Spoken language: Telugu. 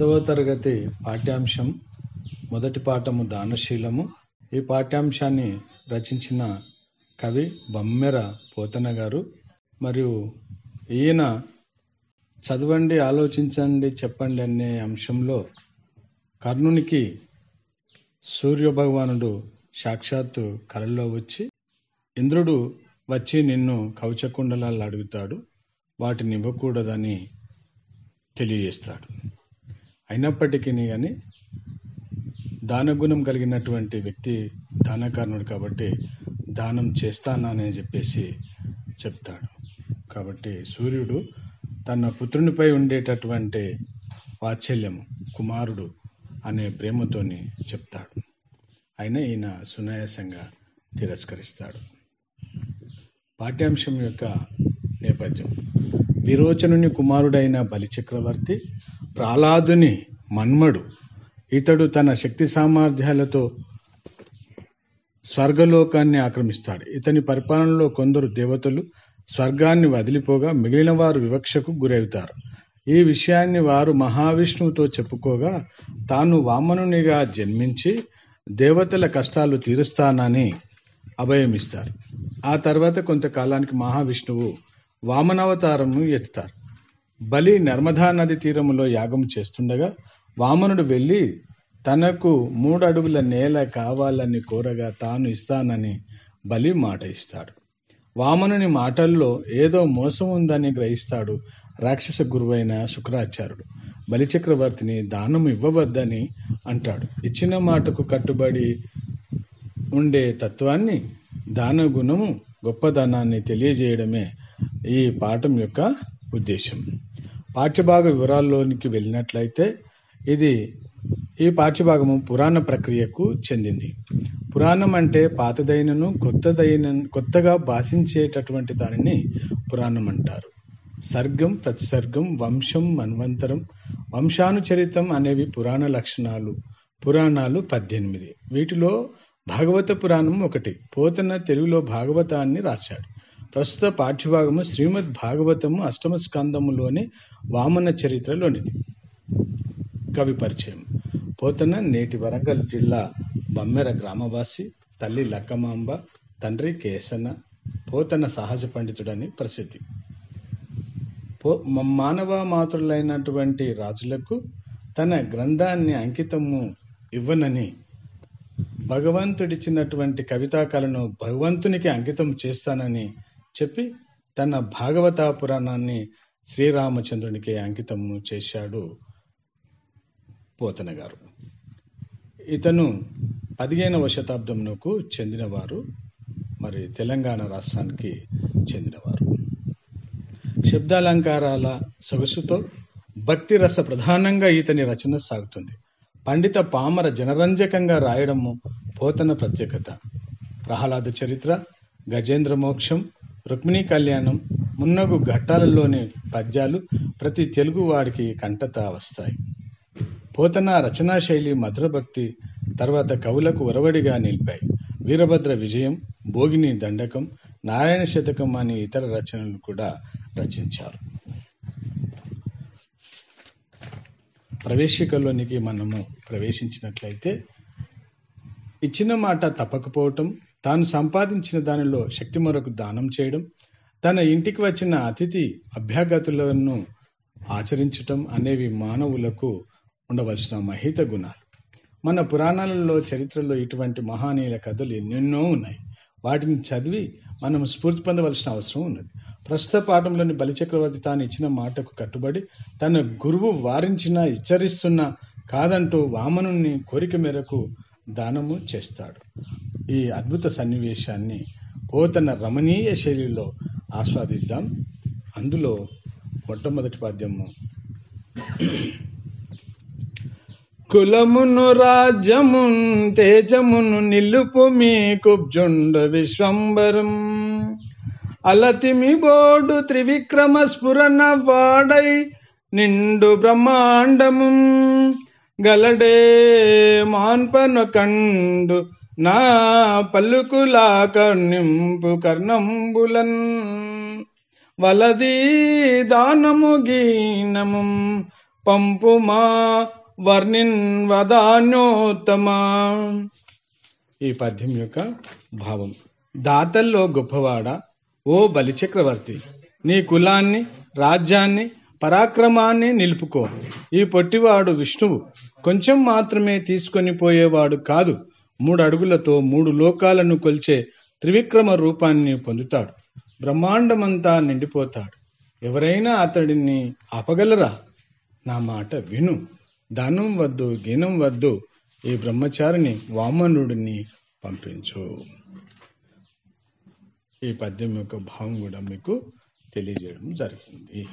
పదవ తరగతి పాఠ్యాంశం మొదటి పాఠము దానశీలము. ఈ పాఠ్యాంశాన్ని రచించిన కవి బమ్మెర పోతన గారు మరియు ఈయన చదవండి ఆలోచించండి చెప్పండి అనే అంశంలో కర్ణునికి సూర్యభగవానుడు సాక్షాత్తు కలలో వచ్చి ఇంద్రుడు వచ్చి నిన్ను కవచకుండలాలు అడుగుతాడు. వాటిని ఇవ్వకూడదని తెలియజేస్తాడు. అయినప్పటికీ కానీ దానగుణం కలిగినటువంటి వ్యక్తి దానకారణుడు కాబట్టి దానం చేస్తానని చెప్పేసి చెప్తాడు. కాబట్టి సూర్యుడు తన పుత్రునిపై ఉండేటటువంటి వాత్సల్యము కుమారుడు అనే ప్రేమతోని చెప్తాడు. ఆయన ఈయన సునాయాసంగా తిరస్కరిస్తాడు. పాఠ్యాంశం యొక్క నేపథ్యం. విరోచనుని కుమారుడైన బలిచక్రవర్తి ప్రహ్లాదుని మన్మడు. ఇతడు తన శక్తి సామర్థ్యాలతో స్వర్గలోకాన్ని ఆక్రమిస్తాడు. ఇతని పరిపాలనలో కొందరు దేవతలు స్వర్గాన్ని వదిలిపోగా మిగిలిన వారు వివక్షకు గురవుతారు. ఈ విషయాన్ని వారు మహావిష్ణువుతో చెప్పుకోగా తాను వామనునిగా జన్మించి దేవతల కష్టాలు తీరుస్తానని అభయమిస్తారు. ఆ తర్వాత కొంతకాలానికి మహావిష్ణువు వామనావతారము ఎత్తుతారు. బలి నర్మదా నది తీరములో యాగం చేస్తుండగా వామనుడు వెళ్ళి తనకు మూడు అడుగుల నేల కావాలని కోరగా తాను ఇస్తానని బలి మాట ఇస్తాడు. వామనుని మాటల్లో ఏదో మోసం ఉందని గ్రహిస్తాడు రాక్షస గురువైన శుక్రాచార్యుడు. బలిచక్రవర్తిని దానం ఇవ్వవద్దని అంటాడు. ఇచ్చిన మాటకు కట్టుబడి ఉండే తత్వాన్ని దాన గుణము గొప్పదనాన్ని తెలియజేయడమే ఈ పాఠం యొక్క ఉద్దేశం. పాఠ్యభాగ వివరాల్లోనికి వెళ్ళినట్లయితే ఇది ఈ పాఠ్యభాగము పురాణ ప్రక్రియకు చెందింది. పురాణం అంటే పాతదైనను కొత్తదైన కొత్తగా భాషించేటటువంటి దానిని పురాణం అంటారు. సర్గం ప్రతిసర్గం వంశం మన్వంతరం వంశానుచరితం అనేవి పురాణ లక్షణాలు. పురాణాలు పద్దెనిమిది. వీటిలో భాగవత పురాణం ఒకటి. పోతన తెలుగులో భాగవతాన్ని రాశాడు. ప్రస్తుత పాఠ్యభాగము శ్రీమద్ భాగవతము అష్టమ స్కందములోని వామన చరిత్రలోనిది. కవి పరిచయం. పోతన నేటి వరంగల్ జిల్లా బమ్మెర గ్రామవాసి తల్లి లక్కమాంబ తండ్రి కేసన పోతన సహజ పండితుడని ప్రసిద్ధి. పో మానవ మాతృలైనటువంటి రాజులకు తన గ్రంథాన్ని అంకితము ఇవ్వనని భగవంతుడిచ్చినటువంటి కవితా కళను భగవంతునికి అంకితం చేస్తానని చెప్పి తన భాగవత పురాణాన్ని శ్రీరామచంద్రునికి అంకితము చేశాడు. పోతన గారు. ఇతను పదిహేనవ శతాబ్దంకు చెందినవారు మరి తెలంగాణ రాష్ట్రానికి చెందినవారు. శబ్దాలంకారాల సొగసుతో భక్తి రస ప్రధానంగా ఇతని రచన సాగుతుంది. పండిత పామర జనరంజకంగా రాయడము పోతన ప్రత్యేకత. ప్రహ్లాద చరిత్ర గజేంద్ర మోక్షం రుక్మిణీ కళ్యాణం మున్నగు ఘట్టాలలోని పద్యాలు ప్రతి తెలుగు వాడికి కంటత వస్తాయి. పోతన రచనా శైలి మధురభక్తి తర్వాత కవులకు ఒరవడిగా నిలిపాయి. వీరభద్ర విజయం భోగిని దండకం నారాయణ శతకం అని ఇతర రచనలు కూడా రచించారు. ప్రవేశికలోనికి మనము ప్రవేశించినట్లయితే ఇచ్చిన మాట తప్పకపోవటం తాను సంపాదించిన దానిలో శక్తి మరొక దానం చేయడం తన ఇంటికి వచ్చిన అతిథి అభ్యాగతులను ఆచరించటం అనేవి మానవులకు ఉండవలసిన మహిత గుణాలు. మన పురాణాలలో చరిత్రలో ఇటువంటి మహానీయుల కథలు ఎన్నెన్నో ఉన్నాయి. వాటిని చదివి మనం స్ఫూర్తి పొందవలసిన అవసరం ఉన్నది. ప్రస్తుత పాఠంలోని బలిచక్రవర్తి తాను ఇచ్చిన మాటకు కట్టుబడి తన గురువు వారించిన హెచ్చరిస్తున్న కాదంటూ వామనుని కోరిక మేరకు దానము చేస్తాడు. ఈ అద్భుత సన్నివేశాన్ని పోతన రమణీయ శైలిలో ఆస్వాదిద్దాం. అందులో మొట్టమొదటి పద్యము కులమును రాజ్యమున్ తేజమును నిలుపు మీ కుబ్జుండ విశ్వంబరం. అలతిమి బోడు త్రివిక్రమ స్ఫురణ వాడై నిండు బ్రహ్మాండము. గలడే మాన్పను కండు నా పలుకులా కర్ణింపు కర్ణంబులన్. వలది దానము గీనము పంపుమా వర్ణిన్వదాన్యోత్తమా ఈ పద్యం యొక్క భావం. దాతల్లో గొప్పవాడ ఓ బలిచక్రవర్తి. నీ కులాన్ని రాజ్యాన్ని పరాక్రమాన్ని నిలుపుకో. ఈ పొట్టివాడు విష్ణువు. కొంచెం మాత్రమే తీసుకొని పోయేవాడు కాదు. మూడు అడుగులతో మూడు లోకాలను కొల్చే త్రివిక్రమ రూపాన్ని పొందుతాడు. బ్రహ్మాండమంతా నిండిపోతాడు. ఎవరైనా అతడిని ఆపగలరా? నా మాట విను. దానం వద్దు గీనం వద్దు ఈ బ్రహ్మచారిని వామనుడిని పంపించు. ఈ పద్యం యొక్క భావం కూడా మీకు తెలియజేయడం జరిగింది.